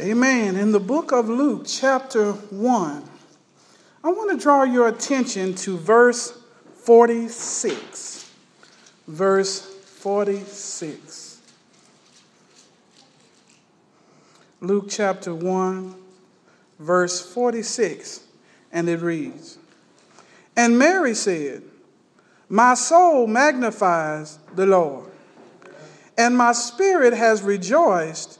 Amen. In the book of Luke, chapter 1, I want to draw your attention to verse 46. Verse 46. Luke chapter 1, verse 46, and it reads And Mary said, My soul magnifies the Lord, and my spirit has rejoiced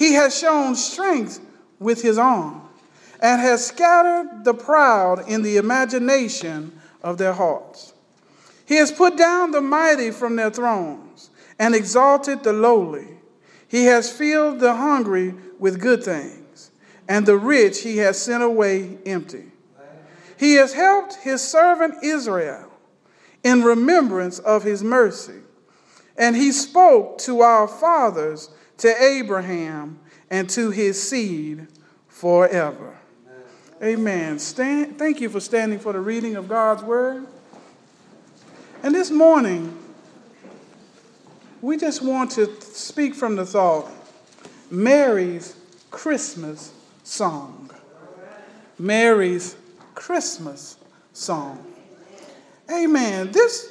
He has shown strength with his arm and has scattered the proud in the imagination of their hearts. He has put down the mighty from their thrones and exalted the lowly. He has filled the hungry with good things, and the rich he has sent away empty. He has helped his servant Israel in remembrance of his mercy, and he spoke to our fathers to Abraham and to his seed forever. Amen. Stand, thank you for standing for the reading of God's word. And this morning, we just want to speak from the thought Mary's Christmas song. Mary's Christmas song. Amen. This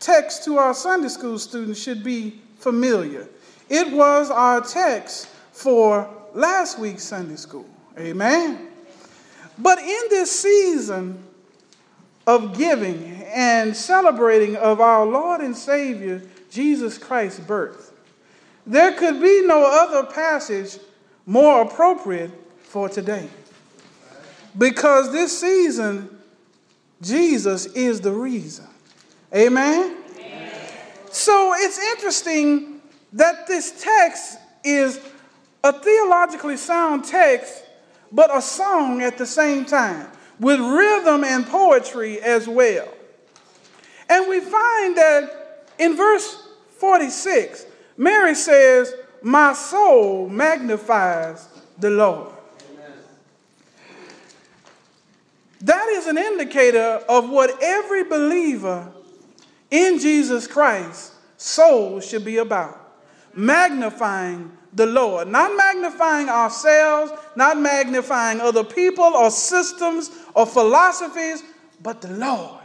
text to our Sunday school students should be familiar. It was our text for last week's Sunday school. Amen. But in this season of giving and celebrating of our Lord and Savior Jesus Christ's birth, there could be no other passage more appropriate for today. Because this season, Jesus is the reason. Amen? Amen? So it's interesting that this text is a theologically sound text, but a song at the same time, with rhythm and poetry as well. And we find that in verse 46, Mary says, My soul magnifies the Lord. That is an indicator of what every believer in Jesus Christ soul should be about magnifying the Lord, not magnifying ourselves, not magnifying other people or systems or philosophies, but the Lord.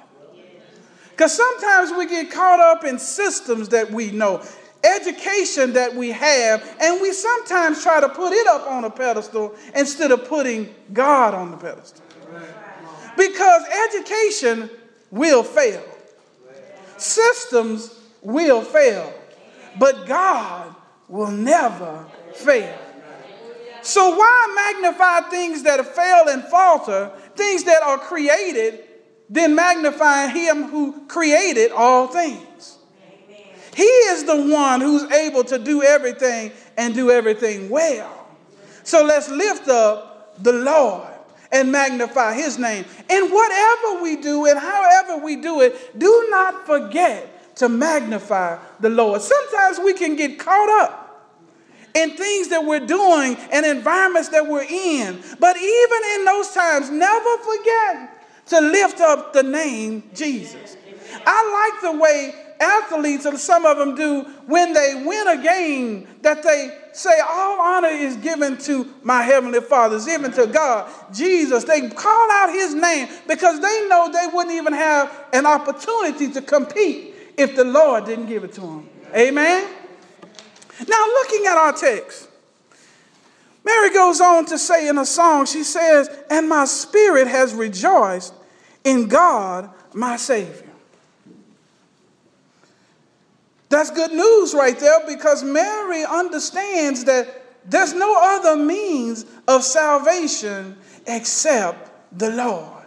Because sometimes we get caught up in systems that we know, education that we have, and we sometimes try to put it up on a pedestal instead of putting God on the pedestal. Because education will fail, systems will fail but God will never fail. So, why magnify things that fail and falter, things that are created, then magnify Him who created all things? He is the one who's able to do everything and do everything well. So, let's lift up the Lord and magnify His name. And whatever we do and however we do it, do not forget to magnify the Lord. Sometimes we can get caught up in things that we're doing and environments that we're in. But even in those times, never forget to lift up the name Jesus. I like the way athletes, and some of them do, when they win a game, that they say, All honor is given to my heavenly Father, is given to God, Jesus. They call out his name because they know they wouldn't even have an opportunity to compete if the Lord didn't give it to him. Amen? Now, looking at our text, Mary goes on to say in a song, she says, And my spirit has rejoiced in God, my Savior. That's good news right there because Mary understands that there's no other means of salvation except the Lord.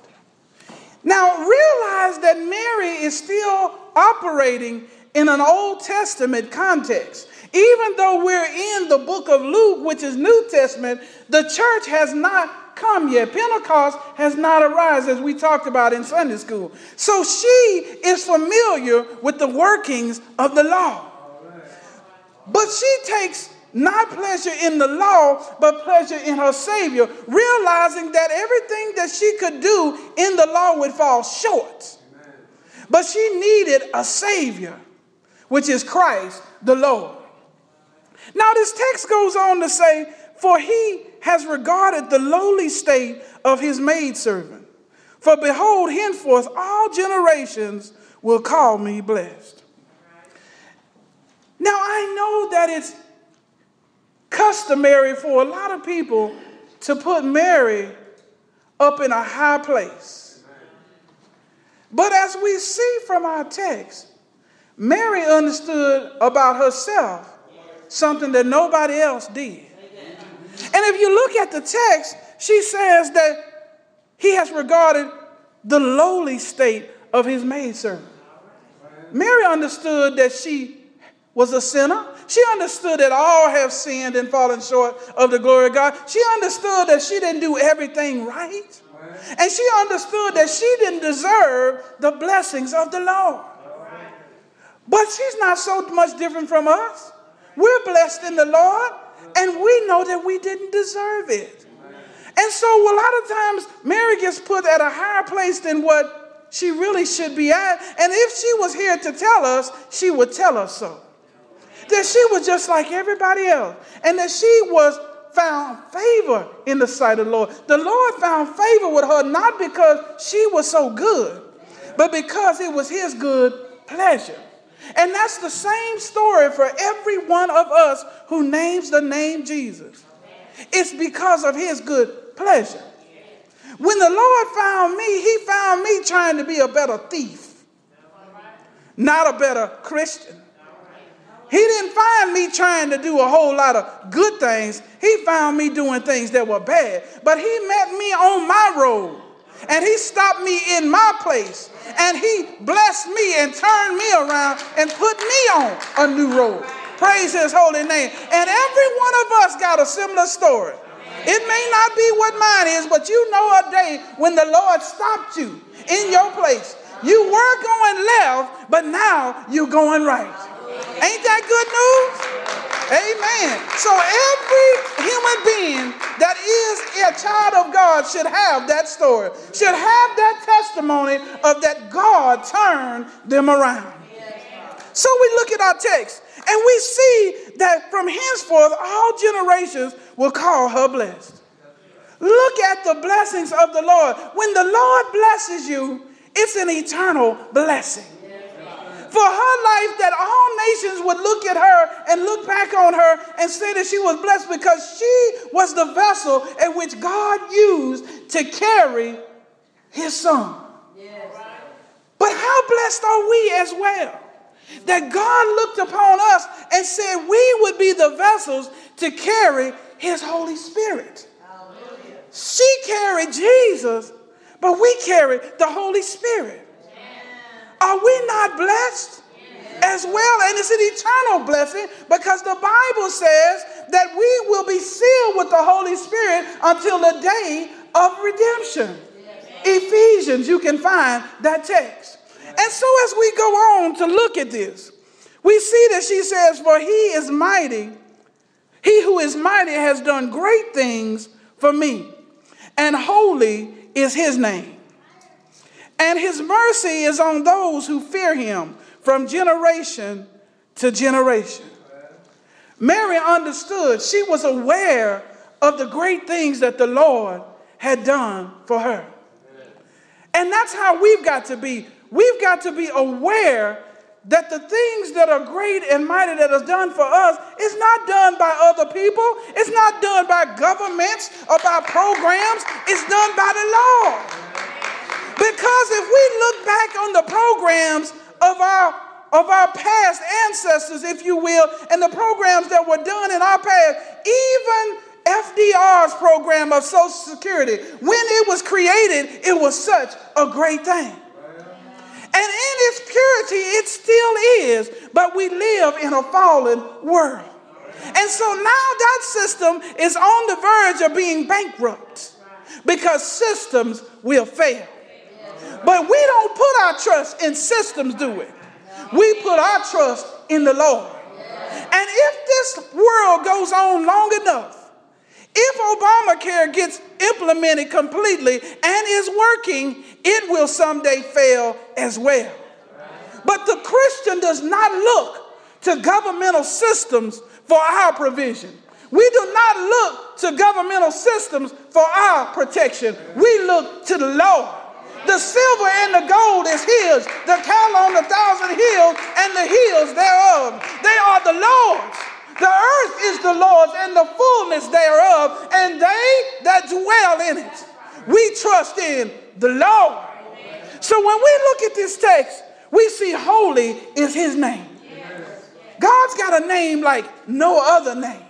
Now, realize that Mary is still operating in an Old Testament context. Even though we're in the book of Luke, which is New Testament, the church has not come yet. Pentecost has not arisen, as we talked about in Sunday school. So she is familiar with the workings of the law. But she takes not pleasure in the law, but pleasure in her Savior, realizing that everything that she could do in the law would fall short. But she needed a Savior, which is Christ the Lord. Now, this text goes on to say, For he has regarded the lowly state of his maidservant. For behold, henceforth all generations will call me blessed. Now, I know that it's customary for a lot of people to put Mary up in a high place. But as we see from our text, Mary understood about herself something that nobody else did. And if you look at the text, she says that he has regarded the lowly state of his maidservant. Mary understood that she was a sinner. She understood that all have sinned and fallen short of the glory of God. She understood that she didn't do everything right. And she understood that she didn't deserve the blessings of the Lord. But she's not so much different from us. We're blessed in the Lord, and we know that we didn't deserve it. And so, a lot of times, Mary gets put at a higher place than what she really should be at. And if she was here to tell us, she would tell us so that she was just like everybody else, and that she was found favor in the sight of the Lord. The Lord found favor with her not because she was so good, but because it was his good pleasure. And that's the same story for every one of us who names the name Jesus. It's because of his good pleasure. When the Lord found me, he found me trying to be a better thief, not a better Christian. He didn't find me trying to do a whole lot of good things. He found me doing things that were bad. But he met me on my road and he stopped me in my place and he blessed me and turned me around and put me on a new road. Praise his holy name. And every one of us got a similar story. It may not be what mine is, but you know a day when the Lord stopped you in your place. You were going left, but now you're going right. Ain't that good news? Amen. So every human being that is a child of God should have that story, should have that testimony of that God turned them around. So we look at our text and we see that from henceforth all generations will call her blessed. Look at the blessings of the Lord. When the Lord blesses you, it's an eternal blessing for her life that all nations would look at her and look back on her and say that she was blessed because she was the vessel in which God used to carry his son. Yes. But how blessed are we as well? That God looked upon us and said we would be the vessels to carry his Holy Spirit. Hallelujah. She carried Jesus, but we carry the Holy Spirit. Are we not blessed? As well, and it's an eternal blessing because the Bible says that we will be sealed with the Holy Spirit until the day of redemption. Ephesians, you can find that text. And so, as we go on to look at this, we see that she says, For he is mighty, he who is mighty has done great things for me, and holy is his name. And his mercy is on those who fear him from generation to generation. Mary understood, she was aware of the great things that the Lord had done for her. And that's how we've got to be. We've got to be aware that the things that are great and mighty that is done for us is not done by other people. It's not done by governments or by programs. It's done by the Lord. Because if we look back on the programs of our of our past ancestors, if you will, and the programs that were done in our past, even FDR's program of Social Security, when it was created, it was such a great thing. And in its purity, it still is, but we live in a fallen world. And so now that system is on the verge of being bankrupt because systems will fail. But we don't put our trust in systems, do we? We put our trust in the Lord. And if this world goes on long enough, if Obamacare gets implemented completely and is working, it will someday fail as well. But the Christian does not look to governmental systems for our provision. We do not look to governmental systems for our protection. We look to the Lord. The silver and the gold is his, the cattle on the thousand hills and the hills thereof. They are the Lord's. The earth is the Lord's and the fullness thereof, and they that dwell in it. We trust in the Lord. So when we look at this text, we see holy is his name. God's got a name like no other name.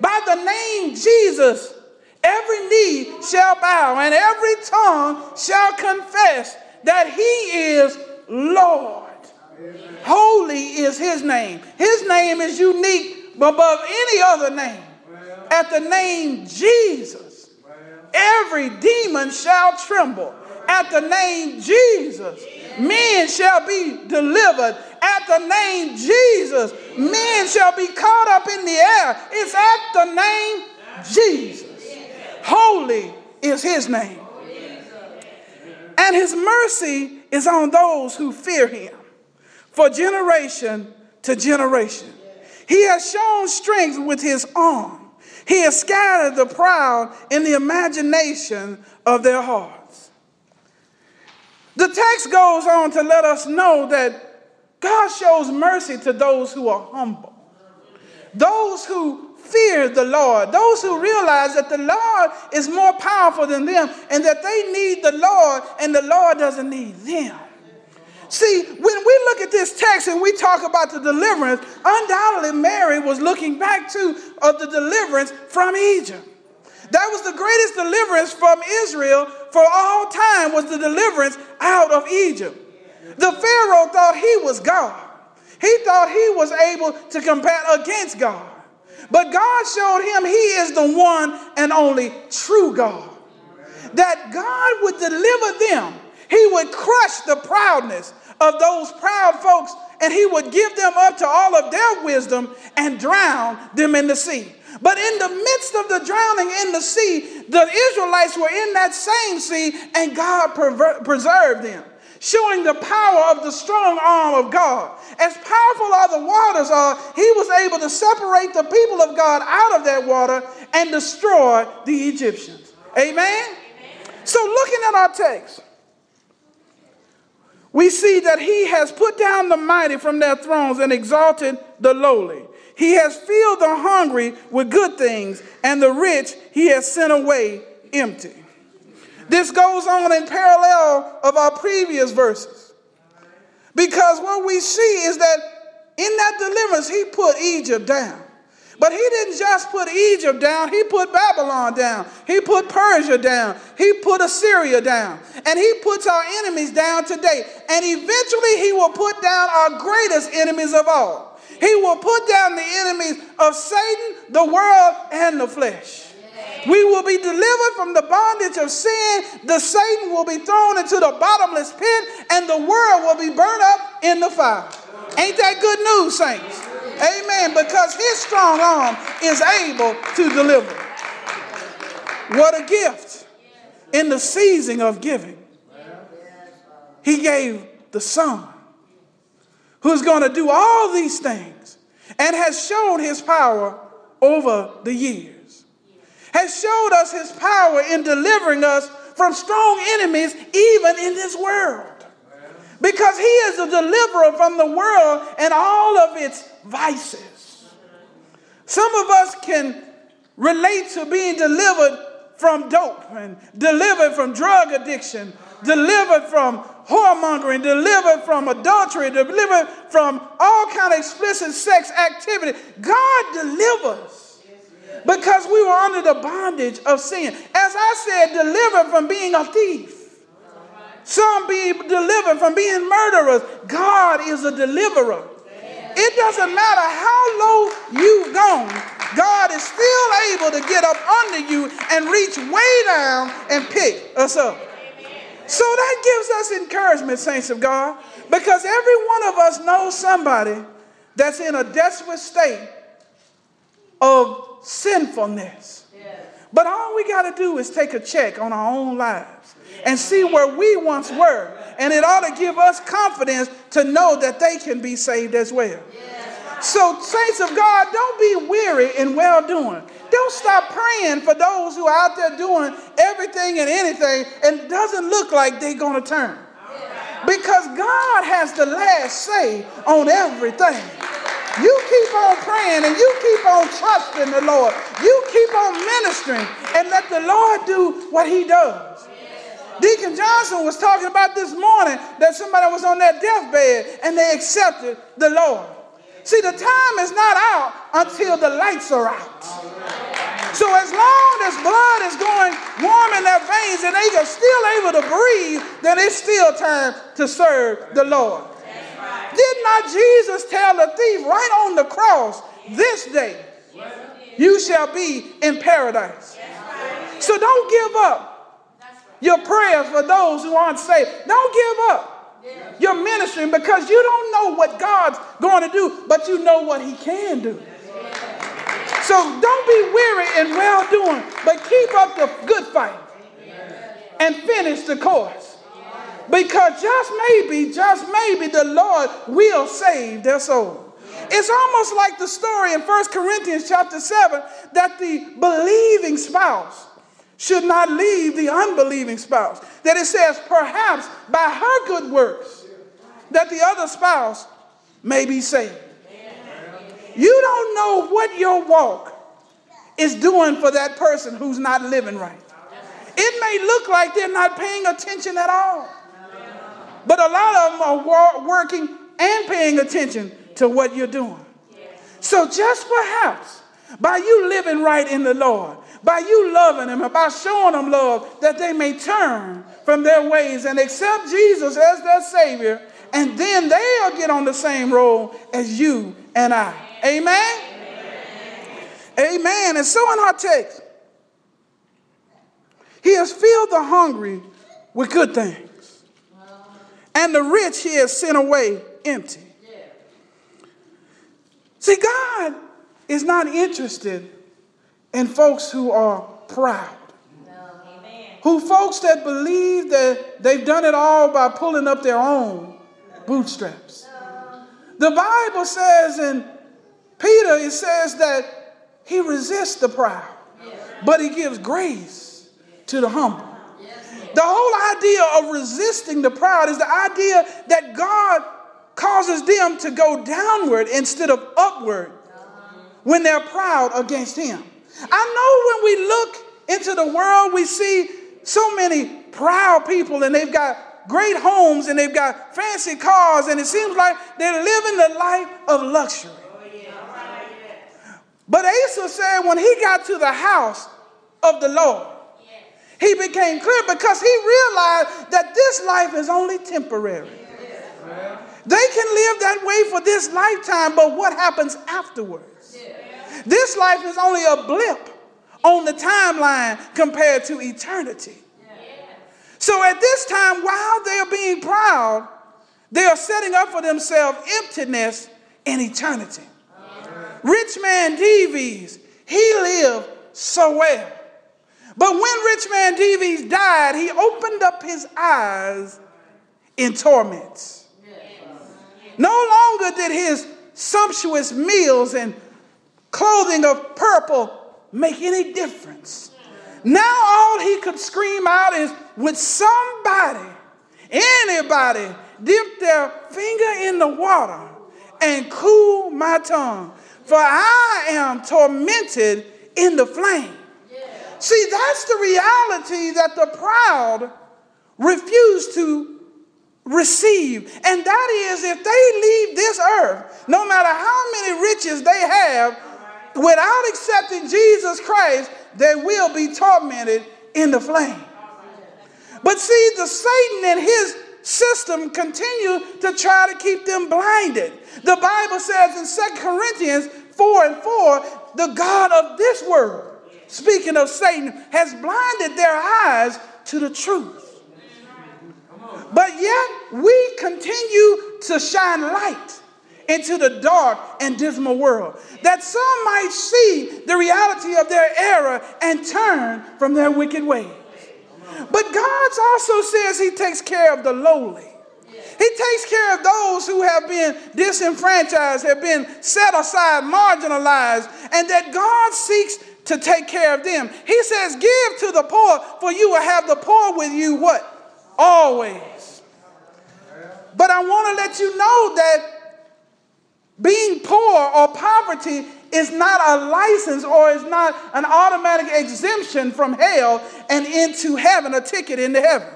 By the name Jesus, every knee shall bow and every tongue shall confess that he is Lord. Holy is his name. His name is unique above any other name. At the name Jesus, every demon shall tremble. At the name Jesus, men shall be delivered. At the name Jesus, men shall be caught up in the air. It's at the name Jesus. Holy is his name. And his mercy is on those who fear him for generation to generation. He has shown strength with his arm. He has scattered the proud in the imagination of their hearts. The text goes on to let us know that God shows mercy to those who are humble, those who fear the Lord, those who realize that the Lord is more powerful than them and that they need the Lord and the Lord doesn't need them. See, when we look at this text and we talk about the deliverance, undoubtedly Mary was looking back to of the deliverance from Egypt. That was the greatest deliverance from Israel for all time was the deliverance out of Egypt. The Pharaoh thought he was God. He thought he was able to combat against God. But God showed him he is the one and only true God. That God would deliver them. He would crush the proudness of those proud folks and he would give them up to all of their wisdom and drown them in the sea. But in the midst of the drowning in the sea, the Israelites were in that same sea and God preserved them showing the power of the strong arm of God. As powerful as the waters are, he was able to separate the people of God out of that water and destroy the Egyptians. Amen? Amen. So, looking at our text, we see that he has put down the mighty from their thrones and exalted the lowly. He has filled the hungry with good things, and the rich he has sent away empty. This goes on in parallel of our previous verses. Because what we see is that in that deliverance, he put Egypt down. But he didn't just put Egypt down, he put Babylon down, he put Persia down, he put Assyria down, and he puts our enemies down today. And eventually, he will put down our greatest enemies of all. He will put down the enemies of Satan, the world, and the flesh. We will be delivered from the bondage of sin. The Satan will be thrown into the bottomless pit, and the world will be burned up in the fire. Ain't that good news, saints? Amen. Because his strong arm is able to deliver. What a gift in the season of giving. He gave the Son who's going to do all these things and has shown his power over the years has showed us his power in delivering us from strong enemies, even in this world. Because he is a deliverer from the world and all of its vices. Some of us can relate to being delivered from dope and delivered from drug addiction, delivered from whoremongering, delivered from adultery, delivered from all kind of explicit sex activity. God delivers because we were under the bondage of sin. As I said, delivered from being a thief. Some be delivered from being murderers. God is a deliverer. It doesn't matter how low you've gone, God is still able to get up under you and reach way down and pick us up. So that gives us encouragement, saints of God, because every one of us knows somebody that's in a desperate state of sinfulness. But all we got to do is take a check on our own lives and see where we once were. And it ought to give us confidence to know that they can be saved as well. So, saints of God, don't be weary in well doing. Don't stop praying for those who are out there doing everything and anything and doesn't look like they're going to turn. Because God has the last say on everything. You keep on praying and you keep on trusting the Lord. You keep on ministering and let the Lord do what he does. Deacon Johnson was talking about this morning that somebody was on their deathbed and they accepted the Lord. See, the time is not out until the lights are out. So as long as blood is going warm in their veins and they are still able to breathe, then it's still time to serve the Lord. Did not Jesus tell the thief right on the cross, this day you shall be in paradise? So don't give up your prayers for those who aren't saved. Don't give up your ministry because you don't know what God's going to do, but you know what He can do. So don't be weary in well doing, but keep up the good fight and finish the course. Because just maybe, just maybe the Lord will save their soul. It's almost like the story in 1 Corinthians chapter 7 that the believing spouse should not leave the unbelieving spouse. That it says, perhaps by her good works, that the other spouse may be saved. You don't know what your walk is doing for that person who's not living right. It may look like they're not paying attention at all. But a lot of them are working and paying attention to what you're doing. So just perhaps by you living right in the Lord, by you loving them and by showing them love, that they may turn from their ways and accept Jesus as their Savior, and then they'll get on the same road as you and I. Amen? Amen. Amen. And so in our text, He has filled the hungry with good things, and the rich He has sent away empty. See, God is not interested in folks who are proud. Who folks that believe that they've done it all by pulling up their own bootstraps. The Bible says in Peter, it says that he resists the proud, but he gives grace to the humble. The whole idea of resisting the proud is the idea that God causes them to go downward instead of upward when they're proud against him. I know when we look into the world, we see so many proud people and they've got great homes and they've got fancy cars, and it seems like they're living the life of luxury. But Asaph said when he got to the house of the Lord, he became clear because he realized that this life is only temporary. They can live that way for this lifetime, but what happens afterwards? This life is only a blip on the timeline compared to eternity. So at this time, while they are being proud, they are setting up for themselves emptiness in eternity. Rich man Dives, he lived so well. But when rich man Dives died, he opened up his eyes in torments. No longer did his sumptuous meals and clothing of purple make any difference. Now all he could scream out is, would somebody, anybody, dip their finger in the water and cool my tongue? For I am tormented in the flame. See, that's the reality that the proud refuse to receive. And that is if they leave this earth, no matter how many riches they have, without accepting Jesus Christ, they will be tormented in the flame. But see, the Satan and his system continue to try to keep them blinded. The Bible says in 2 Corinthians 4 and 4, the God of this world, speaking of Satan, has blinded their eyes to the truth. But yet we continue to shine light into the dark and dismal world, that some might see the reality of their error and turn from their wicked ways. But God also says He takes care of the lowly. He takes care of those who have been disenfranchised, have been set aside, marginalized, and that God seeks to take care of them. He says, Give to the poor, for you will have the poor with you what? Always. But I want to let you know that being poor or poverty is not a license or is not an automatic exemption from hell and into heaven, a ticket into heaven.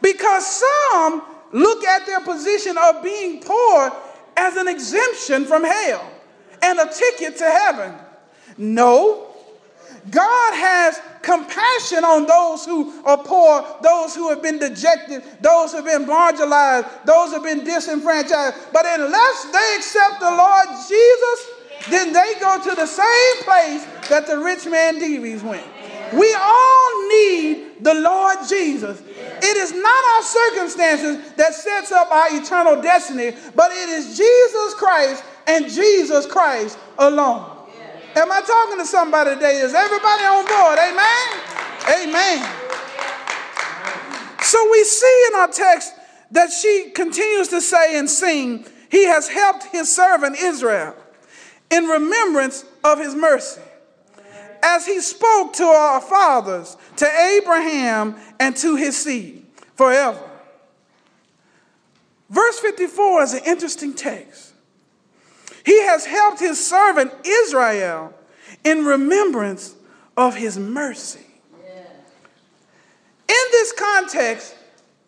Because some look at their position of being poor as an exemption from hell and a ticket to heaven. No, God has compassion on those who are poor, those who have been dejected, those who have been marginalized, those who have been disenfranchised. But unless they accept the Lord Jesus, then they go to the same place that the rich man Dives went. We all need the Lord Jesus. It is not our circumstances that sets up our eternal destiny, but it is Jesus Christ and Jesus Christ alone. Am I talking to somebody today? Is everybody on board? Amen? Amen. So we see in our text that she continues to say and sing, He has helped His servant Israel in remembrance of His mercy. As He spoke to our fathers, to Abraham, and to his seed forever. Verse 54 is an interesting text. He has helped his servant Israel in remembrance of his mercy. In this context,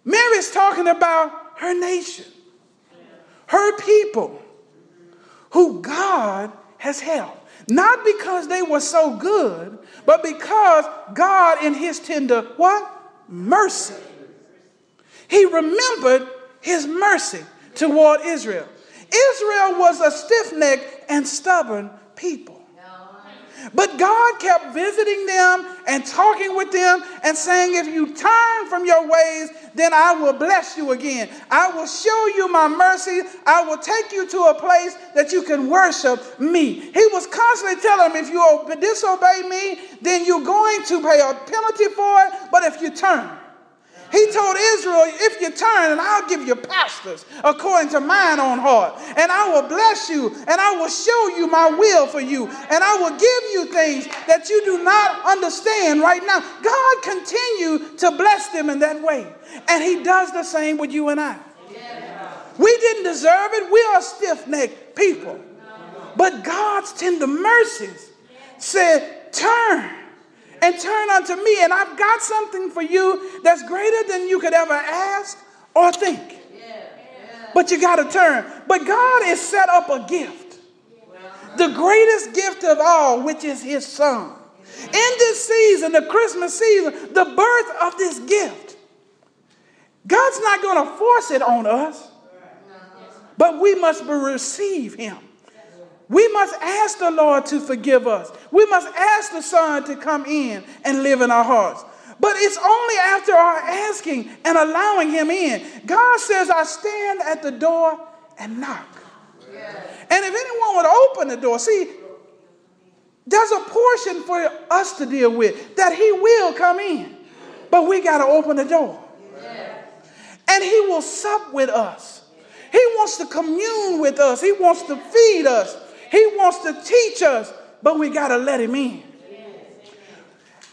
Mary is talking about her nation, her people, who God has helped. Not because they were so good, but because God, in his tender what? Mercy. He remembered his mercy toward Israel. Israel was a stiff necked and stubborn people. But God kept visiting them and talking with them and saying, If you turn from your ways, then I will bless you again. I will show you my mercy. I will take you to a place that you can worship me. He was constantly telling them, If you disobey me, then you're going to pay a penalty for it. But if you turn, he told Israel, if you turn, and I'll give you pastors according to mine own heart, and I will bless you, and I will show you my will for you, and I will give you things that you do not understand right now. God continued to bless them in that way, and He does the same with you and I. We didn't deserve it. We are stiff necked people. But God's tender mercies said, Turn and turn unto me, and I've got something for you that's greater than you could ever ask or think. But you got to turn. But God has set up a gift, the greatest gift of all, which is His Son. In this season, the Christmas season, the birth of this gift, God's not going to force it on us, but we must receive Him. We must ask the Lord to forgive us. We must ask the Son to come in and live in our hearts. But it's only after our asking and allowing Him in. God says, I stand at the door and knock. And if anyone would open the door, see, there's a portion for us to deal with that He will come in. But we got to open the door. And He will sup with us. He wants to commune with us. He wants to feed us. He wants to teach us, but we got to let him in.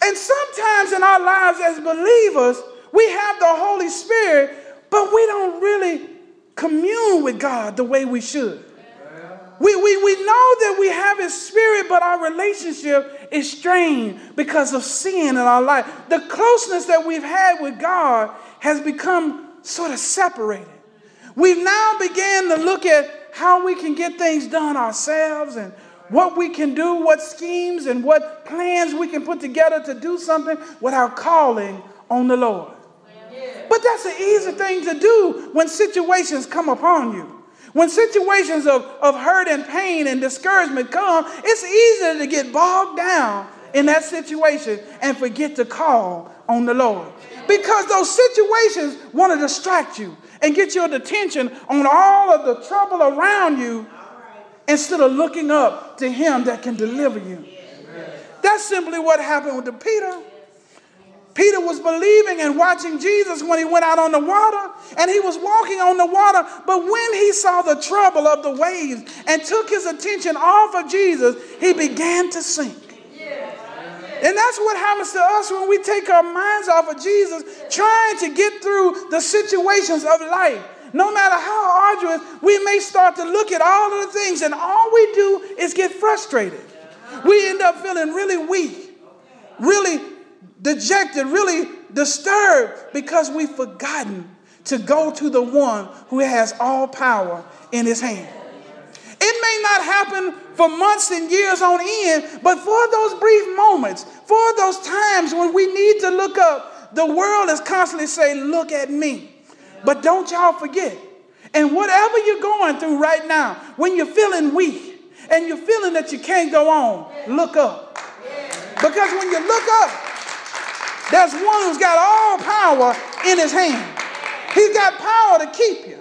And sometimes in our lives as believers, we have the Holy Spirit, but we don't really commune with God the way we should. We, we, we know that we have His Spirit, but our relationship is strained because of sin in our life. The closeness that we've had with God has become sort of separated. We've now began to look at how we can get things done ourselves and what we can do, what schemes and what plans we can put together to do something without calling on the Lord. But that's an easy thing to do when situations come upon you. When situations of, of hurt and pain and discouragement come, it's easier to get bogged down in that situation and forget to call on the Lord. Because those situations want to distract you and get your attention on all of the trouble around you instead of looking up to Him that can deliver you. That's simply what happened with Peter. Peter was believing and watching Jesus when he went out on the water, and he was walking on the water. But when he saw the trouble of the waves and took his attention off of Jesus, he began to sink. And that's what happens to us when we take our minds off of Jesus, trying to get through the situations of life. No matter how arduous, we may start to look at all of the things, and all we do is get frustrated. We end up feeling really weak, really dejected, really disturbed because we've forgotten to go to the one who has all power in his hand. It may not happen for months and years on end, but for those brief moments, for those times when we need to look up, the world is constantly saying, Look at me. But don't y'all forget, and whatever you're going through right now, when you're feeling weak and you're feeling that you can't go on, look up. Because when you look up, there's one who's got all power in his hand. He's got power to keep you.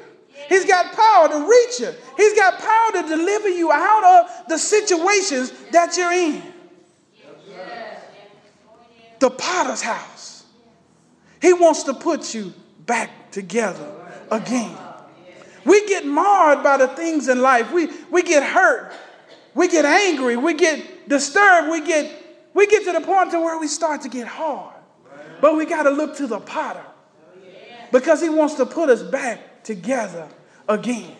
He's got power to reach you. He's got power to deliver you out of the situations that you're in. The potter's house. He wants to put you back together again. We get marred by the things in life. We, we get hurt. We get angry. We get disturbed. We get, we get to the point to where we start to get hard. But we got to look to the potter because he wants to put us back together again.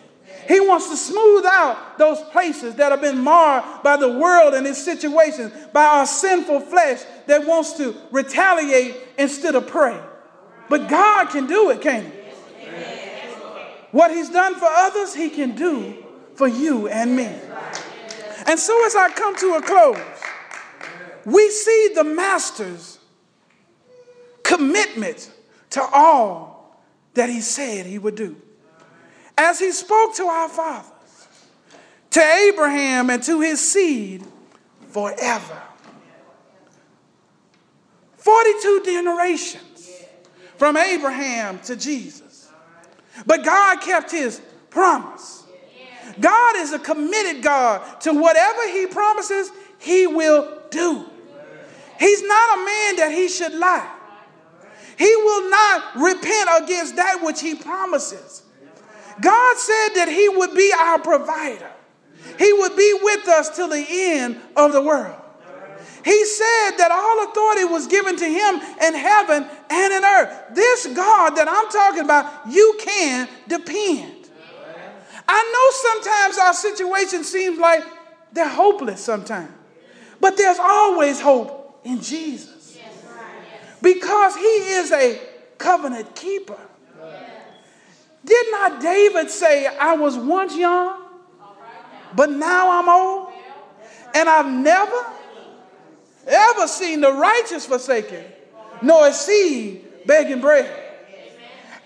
He wants to smooth out those places that have been marred by the world and its situations, by our sinful flesh that wants to retaliate instead of pray. But God can do it, can't He? What He's done for others, He can do for you and me. And so, as I come to a close, we see the Master's commitment to all that He said He would do as he spoke to our fathers, to Abraham and to his seed forever. 42 generations from Abraham to Jesus. But God kept his promise. God is a committed God to whatever he promises, he will do. He's not a man that he should lie. He will not repent against that which he promises. God said that He would be our provider, He would be with us till the end of the world. He said that all authority was given to him in heaven and in earth. This God that I'm talking about, you can depend. I know sometimes our situation seems like they're hopeless sometimes, but there's always hope in Jesus because he is a covenant keeper. Did not David say, I was once young, but now I'm old? And I've never, ever seen the righteous forsaken, nor a seed begging bread.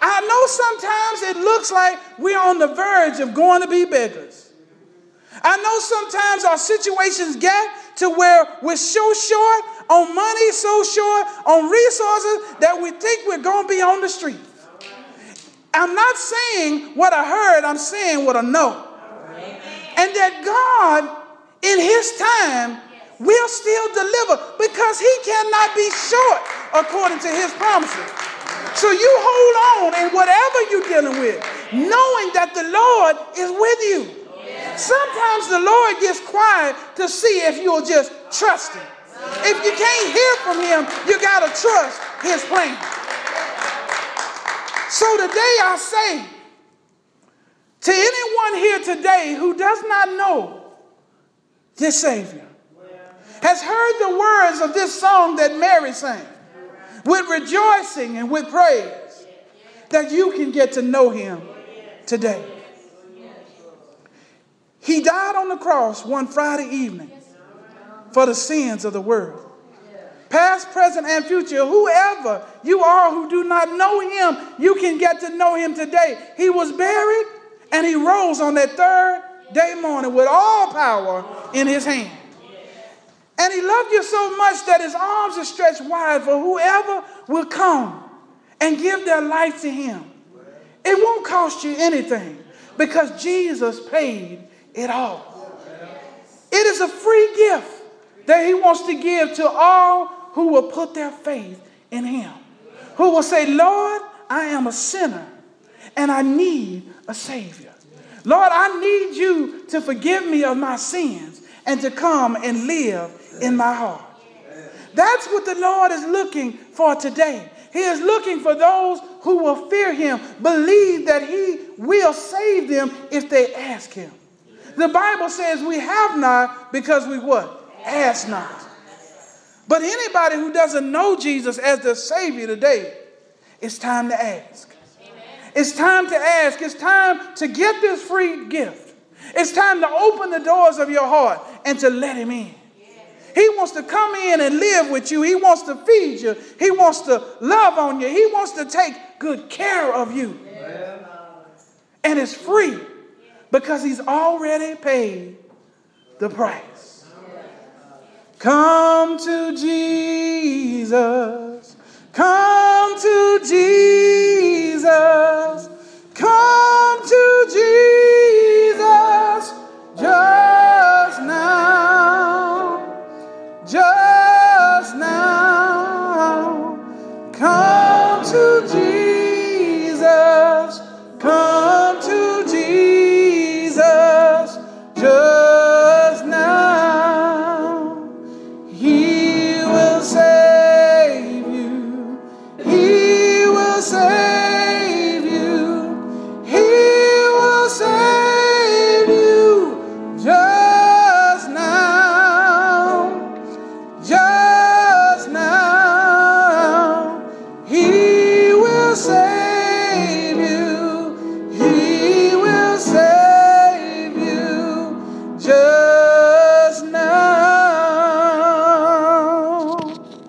I know sometimes it looks like we're on the verge of going to be beggars. I know sometimes our situations get to where we're so short on money, so short on resources that we think we're going to be on the street. I'm not saying what I heard, I'm saying what I know. And that God, in His time, will still deliver because He cannot be short according to His promises. So you hold on in whatever you're dealing with, knowing that the Lord is with you. Sometimes the Lord gets quiet to see if you'll just trust Him. If you can't hear from Him, you got to trust His plan. So today I say to anyone here today who does not know this Savior, has heard the words of this song that Mary sang with rejoicing and with praise, that you can get to know Him today. He died on the cross one Friday evening for the sins of the world. Past, present, and future. Whoever you are who do not know him, you can get to know him today. He was buried and he rose on that third day morning with all power in his hand. And he loved you so much that his arms are stretched wide for whoever will come and give their life to him. It won't cost you anything because Jesus paid it all. It is a free gift that he wants to give to all who will put their faith in him, who will say, Lord, I am a sinner and I need a Savior. Lord, I need you to forgive me of my sins and to come and live in my heart. That's what the Lord is looking for today. He is looking for those who will fear him, believe that he will save them if they ask him. The Bible says we have not because we what? Ask not. But anybody who doesn't know Jesus as their Savior today, it's time to ask. It's time to ask. It's time to get this free gift. It's time to open the doors of your heart and to let Him in. He wants to come in and live with you. He wants to feed you. He wants to love on you. He wants to take good care of you. And it's free because He's already paid the price. Come to Jesus. Come